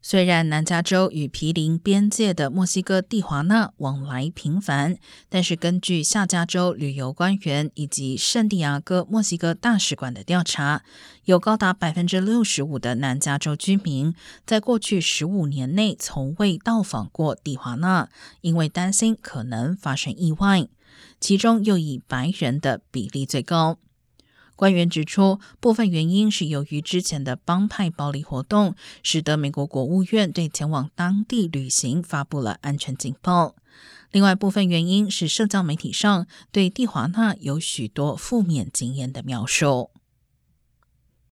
虽然南加州与毗邻边界的墨西哥蒂华纳往来频繁，但是根据下加州旅游官员以及圣地亚哥墨西哥大使馆的调查，有高达百分之六十五的南加州居民在过去十五年内从未到访过蒂华纳，因为担心可能发生意外。其中又以白人的比例最高。官员指出，部分原因是由于之前的帮派暴力活动，使得美国国务院对前往当地旅行发布了安全警报。另外，部分原因是社交媒体上对蒂华纳有许多负面经验的描述。